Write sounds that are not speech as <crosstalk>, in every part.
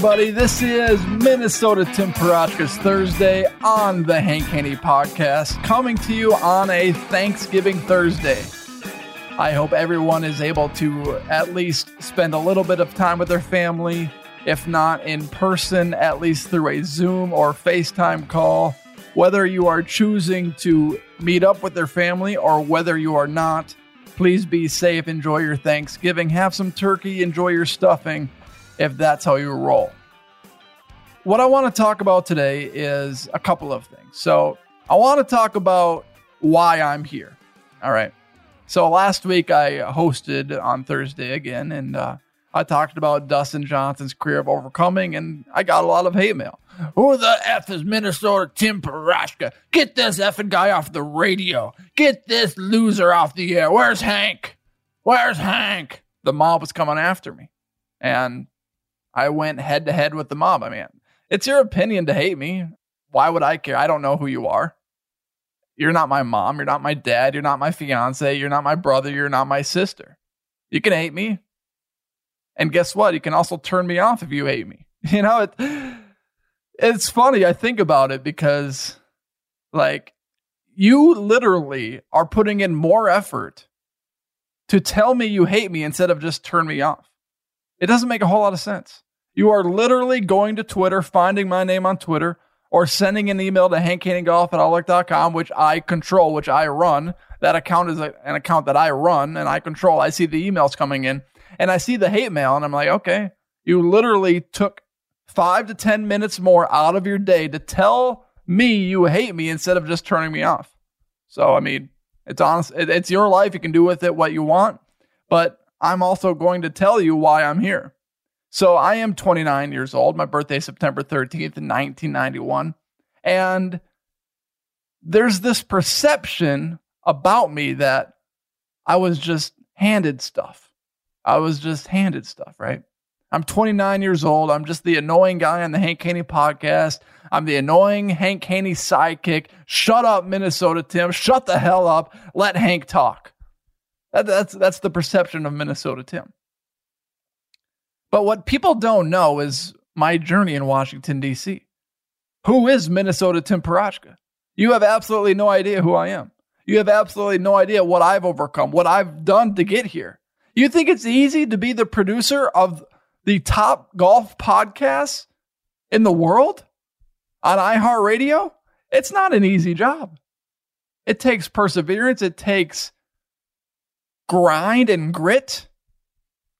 Everybody. This is Minnesota Tim Parochka's Thursday on the Hank Haney podcast, coming to you on a Thanksgiving Thursday. I hope everyone is able to at least spend a little bit of time with their family, if not in person, at least through a Zoom or FaceTime call. Whether you are choosing to meet up with their family or whether you are not, please be safe, enjoy your Thanksgiving, have some turkey, enjoy your stuffing if that's how you roll. What I want to talk about today is a couple of things. So, I want to talk about why I'm here. All right. So, last week I hosted on Thursday again, and uh, I talked about Dustin Johnson's career of overcoming, and I got a lot of hate mail. Who the F is Minnesota Tim Parochka? Get this effing guy off the radio. Get this loser off the air. Where's Hank? Where's Hank? The mob was coming after me. And I went head to head with the mob. I mean, it's your opinion to hate me. Why would I care? I don't know who you are. You're not my mom. You're not my dad. You're not my fiance. You're not my brother. You're not my sister. You can hate me. And guess what? You can also turn me off if you hate me. <laughs> You know, it, it's funny. I think about it because, like, you literally are putting in more effort to tell me you hate me instead of just turn me off. It doesn't make a whole lot of sense. You are literally going to Twitter, finding my name on Twitter, or sending an email to hankhaneygolf at outlook.com, which I control, which I run. That account is a, an account that I run and I control. I see the emails coming in and I see the hate mail, and I'm like, okay, you literally took five to 10 minutes more out of your day to tell me you hate me instead of just turning me off. So, I mean, it's honest, it's your life. You can do with it what you want. But I'm also going to tell you why I'm here. So I am 29 years old. My birthday September 13th 1991. And there's this perception about me that I was just handed stuff. I was just handed stuff, right? I'm 29 years old. I'm just the annoying guy on the Hank Haney podcast. I'm the annoying Hank Haney sidekick. Shut up, Minnesota Tim. Shut the hell up. Let Hank talk. That, that's that's the perception of Minnesota Tim. But what people don't know is my journey in Washington D.C. Who is Minnesota Tim Parochka? You have absolutely no idea who I am. You have absolutely no idea what I've overcome, what I've done to get here. You think it's easy to be the producer of the top golf podcasts in the world on iHeartRadio? It's not an easy job. It takes perseverance. It takes grind and grit,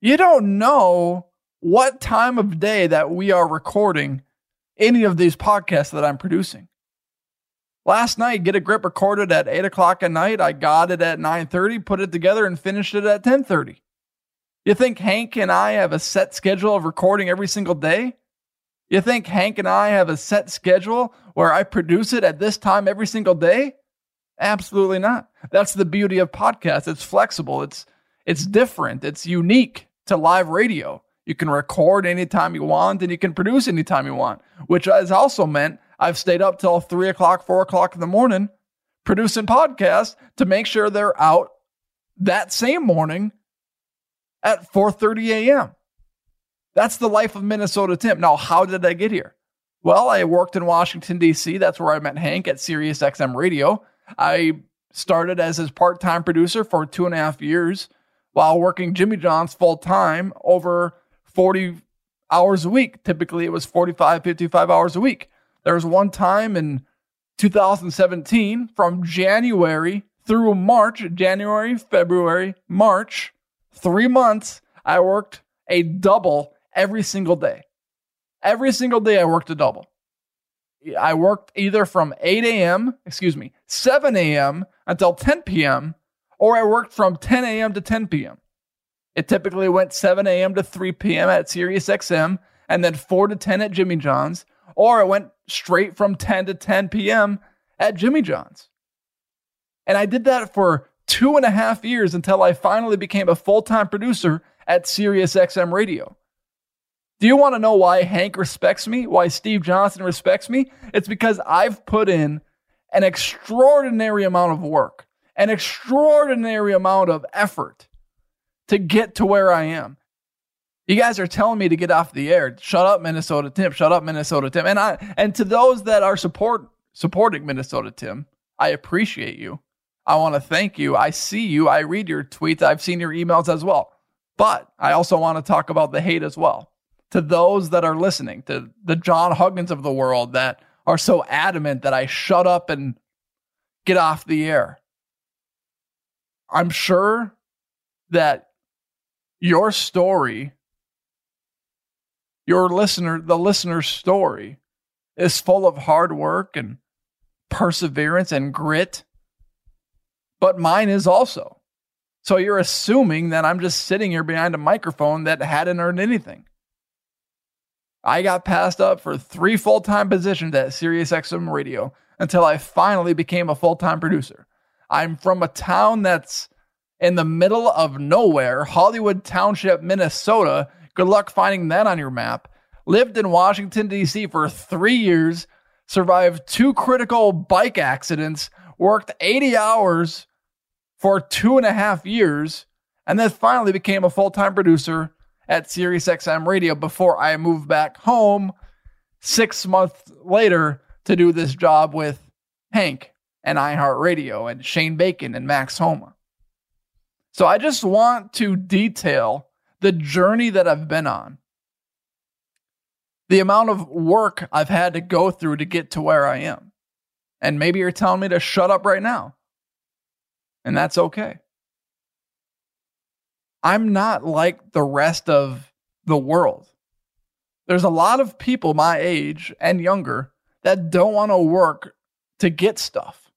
you don't know what time of day that we are recording any of these podcasts that I'm producing. Last night, Get a Grip recorded at 8 o'clock at night. I got it at 9.30, put it together, and finished it at 10.30. You think Hank and I have a set schedule of recording every single day? You think Hank and I have a set schedule where I produce it at this time every single day? Absolutely not. That's the beauty of podcasts. It's flexible. It's it's different. It's unique to live radio. You can record anytime you want and you can produce anytime you want, which has also meant I've stayed up till three o'clock, four o'clock in the morning producing podcasts to make sure they're out that same morning at 4:30 a.m. That's the life of Minnesota Tim. Now, how did I get here? Well, I worked in Washington D.C. That's where I met Hank at Sirius XM Radio. I started as his part-time producer for two and a half years while working Jimmy John's full time over 40 hours a week. Typically, it was 45, 55 hours a week. There was one time in 2017 from January through March, January, February, March, three months, I worked a double every single day. Every single day, I worked a double. I worked either from 8 a.m., excuse me, 7 a.m. until 10 p.m., or I worked from 10 a.m. to 10 p.m. It typically went 7 a.m. to 3 p.m. at Sirius XM, and then 4 to 10 at Jimmy John's, or it went straight from 10 to 10 p.m. at Jimmy John's. And I did that for two and a half years until I finally became a full time producer at Sirius XM Radio. Do you want to know why Hank respects me? Why Steve Johnson respects me? It's because I've put in an extraordinary amount of work, an extraordinary amount of effort to get to where I am. You guys are telling me to get off the air. Shut up, Minnesota Tim. Shut up, Minnesota Tim. And I and to those that are support supporting Minnesota Tim, I appreciate you. I want to thank you. I see you. I read your tweets. I've seen your emails as well. But I also want to talk about the hate as well. To those that are listening, to the John Huggins of the world that are so adamant that I shut up and get off the air. I'm sure that your story, your listener, the listener's story, is full of hard work and perseverance and grit but mine is also. So you're assuming that I'm just sitting here behind a microphone that hadn't earned anything. I got passed up for three full time positions at SiriusXM Radio until I finally became a full time producer. I'm from a town that's in the middle of nowhere, Hollywood Township, Minnesota. Good luck finding that on your map. Lived in Washington, D.C. for three years, survived two critical bike accidents, worked 80 hours for two and a half years, and then finally became a full time producer at SiriusXM Radio before I moved back home six months later to do this job with Hank and iHeartRadio and Shane Bacon and Max Homa. So I just want to detail the journey that I've been on, the amount of work I've had to go through to get to where I am. And maybe you're telling me to shut up right now. And that's okay. I'm not like the rest of the world. There's a lot of people my age and younger that don't want to work to get stuff,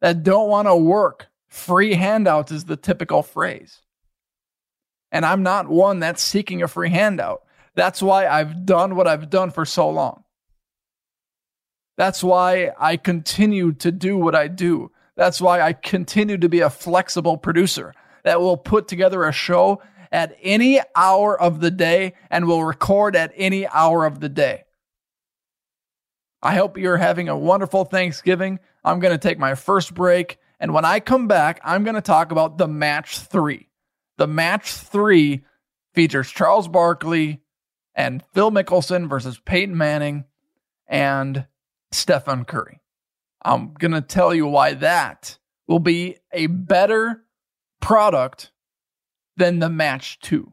that don't want to work. Free handouts is the typical phrase. And I'm not one that's seeking a free handout. That's why I've done what I've done for so long. That's why I continue to do what I do. That's why I continue to be a flexible producer that will put together a show at any hour of the day and will record at any hour of the day. I hope you're having a wonderful Thanksgiving. I'm going to take my first break. And when I come back, I'm going to talk about the match three. The match three features Charles Barkley and Phil Mickelson versus Peyton Manning. And Stephen Curry. I'm going to tell you why that will be a better product than the match two.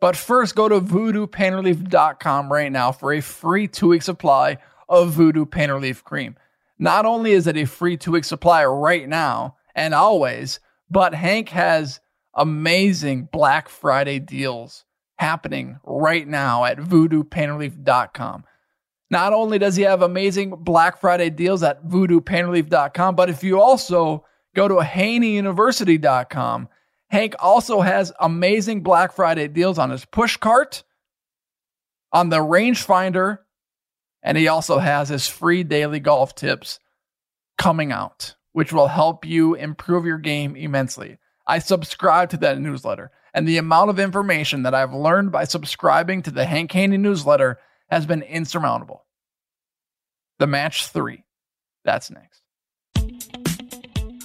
But first, go to voodoopainrelief.com right now for a free two week supply of Voodoo Pain Relief Cream. Not only is it a free two week supply right now and always, but Hank has amazing Black Friday deals happening right now at voodoopainrelief.com. Not only does he have amazing Black Friday deals at voodoopainrelief.com, but if you also go to haneyuniversity.com, Hank also has amazing Black Friday deals on his push cart, on the rangefinder, and he also has his free daily golf tips coming out, which will help you improve your game immensely. I subscribe to that newsletter, and the amount of information that I've learned by subscribing to the Hank Haney newsletter has been insurmountable. The match three. That's next.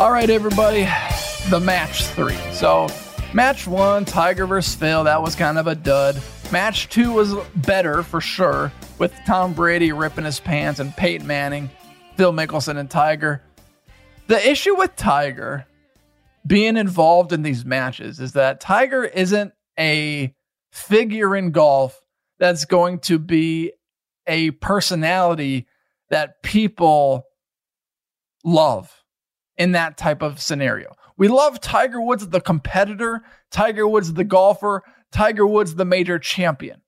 All right, everybody, the match three. So, match one, Tiger versus Phil, that was kind of a dud. Match two was better for sure, with Tom Brady ripping his pants and Peyton Manning, Phil Mickelson, and Tiger. The issue with Tiger being involved in these matches is that Tiger isn't a figure in golf that's going to be a personality that people love in that type of scenario. We love Tiger Woods, the competitor, Tiger Woods, the golfer, Tiger Woods, the major champion.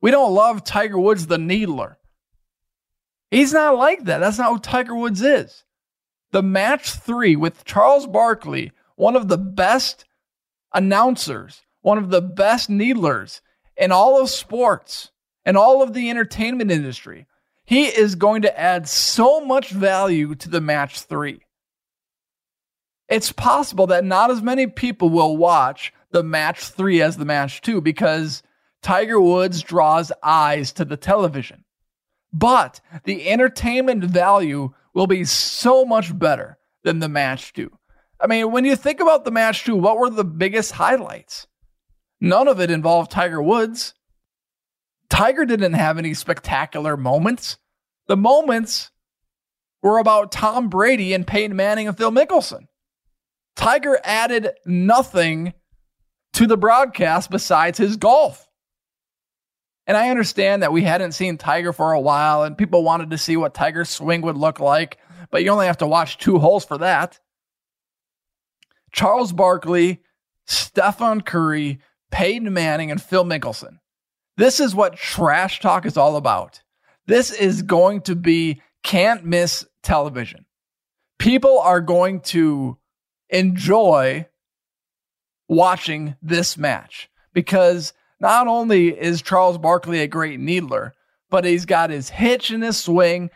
We don't love Tiger Woods, the needler. He's not like that. That's not who Tiger Woods is. The match three with Charles Barkley, one of the best announcers, one of the best needlers in all of sports and all of the entertainment industry. He is going to add so much value to the match three it's possible that not as many people will watch the match three as the match two because Tiger Woods draws eyes to the television. but the entertainment value will be so much better than the match two. I mean, when you think about the match two, what were the biggest highlights? None of it involved Tiger Woods. Tiger didn't have any spectacular moments. The moments were about Tom Brady and Peyton Manning and Phil Mickelson. Tiger added nothing to the broadcast besides his golf. And I understand that we hadn't seen Tiger for a while and people wanted to see what Tiger's swing would look like, but you only have to watch two holes for that. Charles Barkley, Stephen Curry, Peyton Manning, and Phil Mickelson. This is what trash talk is all about. This is going to be can't miss television. People are going to enjoy watching this match because not only is Charles Barkley a great needler, but he's got his hitch in his swing.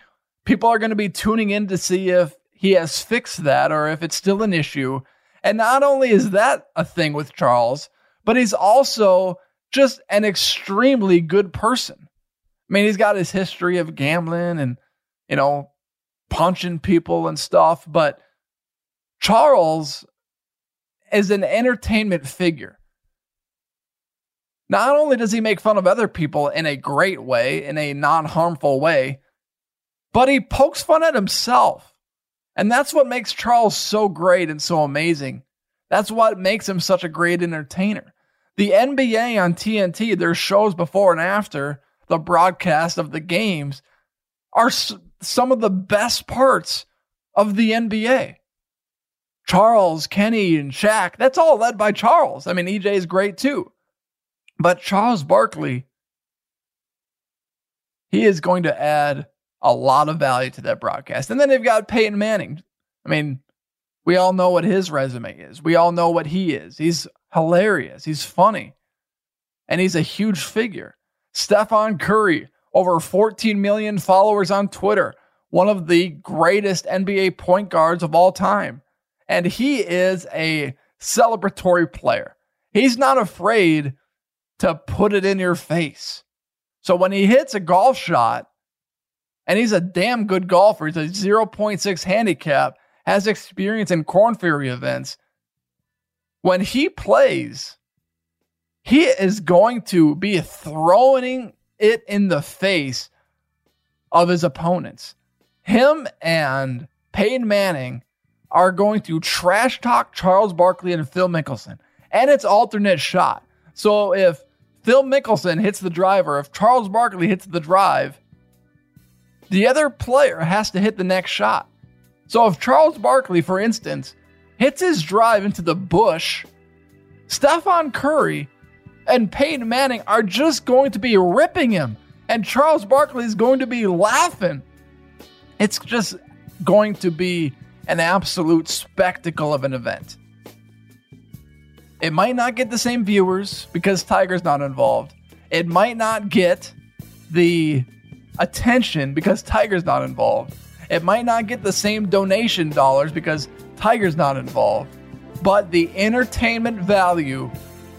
People are going to be tuning in to see if he has fixed that or if it's still an issue. And not only is that a thing with Charles, but he's also just an extremely good person. I mean, he's got his history of gambling and, you know, punching people and stuff, but Charles is an entertainment figure. Not only does he make fun of other people in a great way, in a non harmful way, but he pokes fun at himself. And that's what makes Charles so great and so amazing. That's what makes him such a great entertainer. The NBA on TNT, their shows before and after the broadcast of the games, are some of the best parts of the NBA. Charles, Kenny, and Shaq, that's all led by Charles. I mean, EJ is great too. But Charles Barkley, he is going to add a lot of value to that broadcast. And then they've got Peyton Manning. I mean, we all know what his resume is. We all know what he is. He's hilarious. He's funny. And he's a huge figure. Stephen Curry, over 14 million followers on Twitter, one of the greatest NBA point guards of all time. And he is a celebratory player. He's not afraid to put it in your face. So when he hits a golf shot, and he's a damn good golfer, he's a 0.6 handicap, has experience in Korn Ferry events. When he plays, he is going to be throwing it in the face of his opponents. Him and Peyton Manning are going to trash talk Charles Barkley and Phil Mickelson. And it's alternate shot. So if Phil Mickelson hits the driver, if Charles Barkley hits the drive, the other player has to hit the next shot. So if Charles Barkley, for instance, hits his drive into the bush, Stephen Curry and Peyton Manning are just going to be ripping him, and Charles Barkley is going to be laughing. It's just going to be an absolute spectacle of an event. It might not get the same viewers because Tiger's not involved. It might not get the attention because Tiger's not involved. It might not get the same donation dollars because Tiger's not involved. But the entertainment value,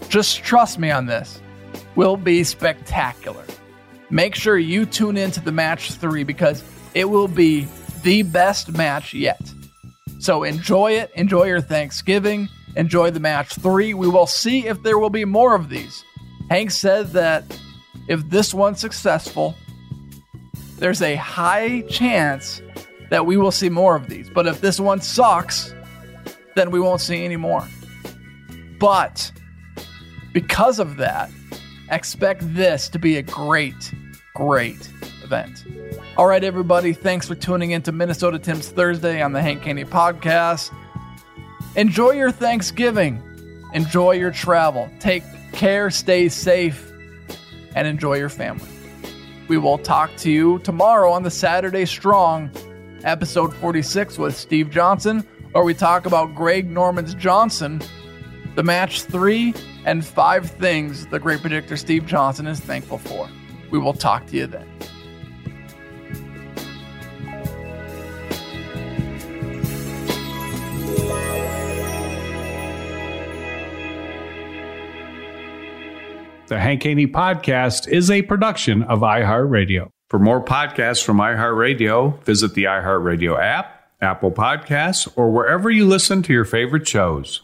just trust me on this, will be spectacular. Make sure you tune in to the match three because it will be the best match yet. So enjoy it, enjoy your Thanksgiving, enjoy the match three. We will see if there will be more of these. Hank said that if this one's successful, there's a high chance that we will see more of these. But if this one sucks, then we won't see any more. But because of that, expect this to be a great, great event. All right, everybody, thanks for tuning in to Minnesota Tim's Thursday on the Hank Haney podcast. Enjoy your Thanksgiving, enjoy your travel, take care, stay safe, and enjoy your family. We will talk to you tomorrow on the Saturday Strong, episode 46 with Steve Johnson, where we talk about Greg Norman's Johnson, the match three, and five things the great predictor Steve Johnson is thankful for. We will talk to you then. Hank Haney Podcast is a production of iHeartRadio. For more podcasts from iHeartRadio, visit the iHeartRadio app, Apple Podcasts, or wherever you listen to your favorite shows.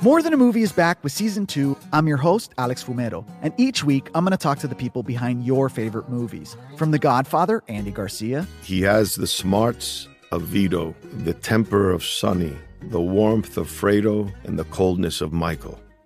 More Than a Movie is back with season two. I'm your host, Alex Fumero, and each week I'm going to talk to the people behind your favorite movies. From The Godfather, Andy Garcia. He has the smarts of Vito, the temper of Sonny, the warmth of Fredo, and the coldness of Michael.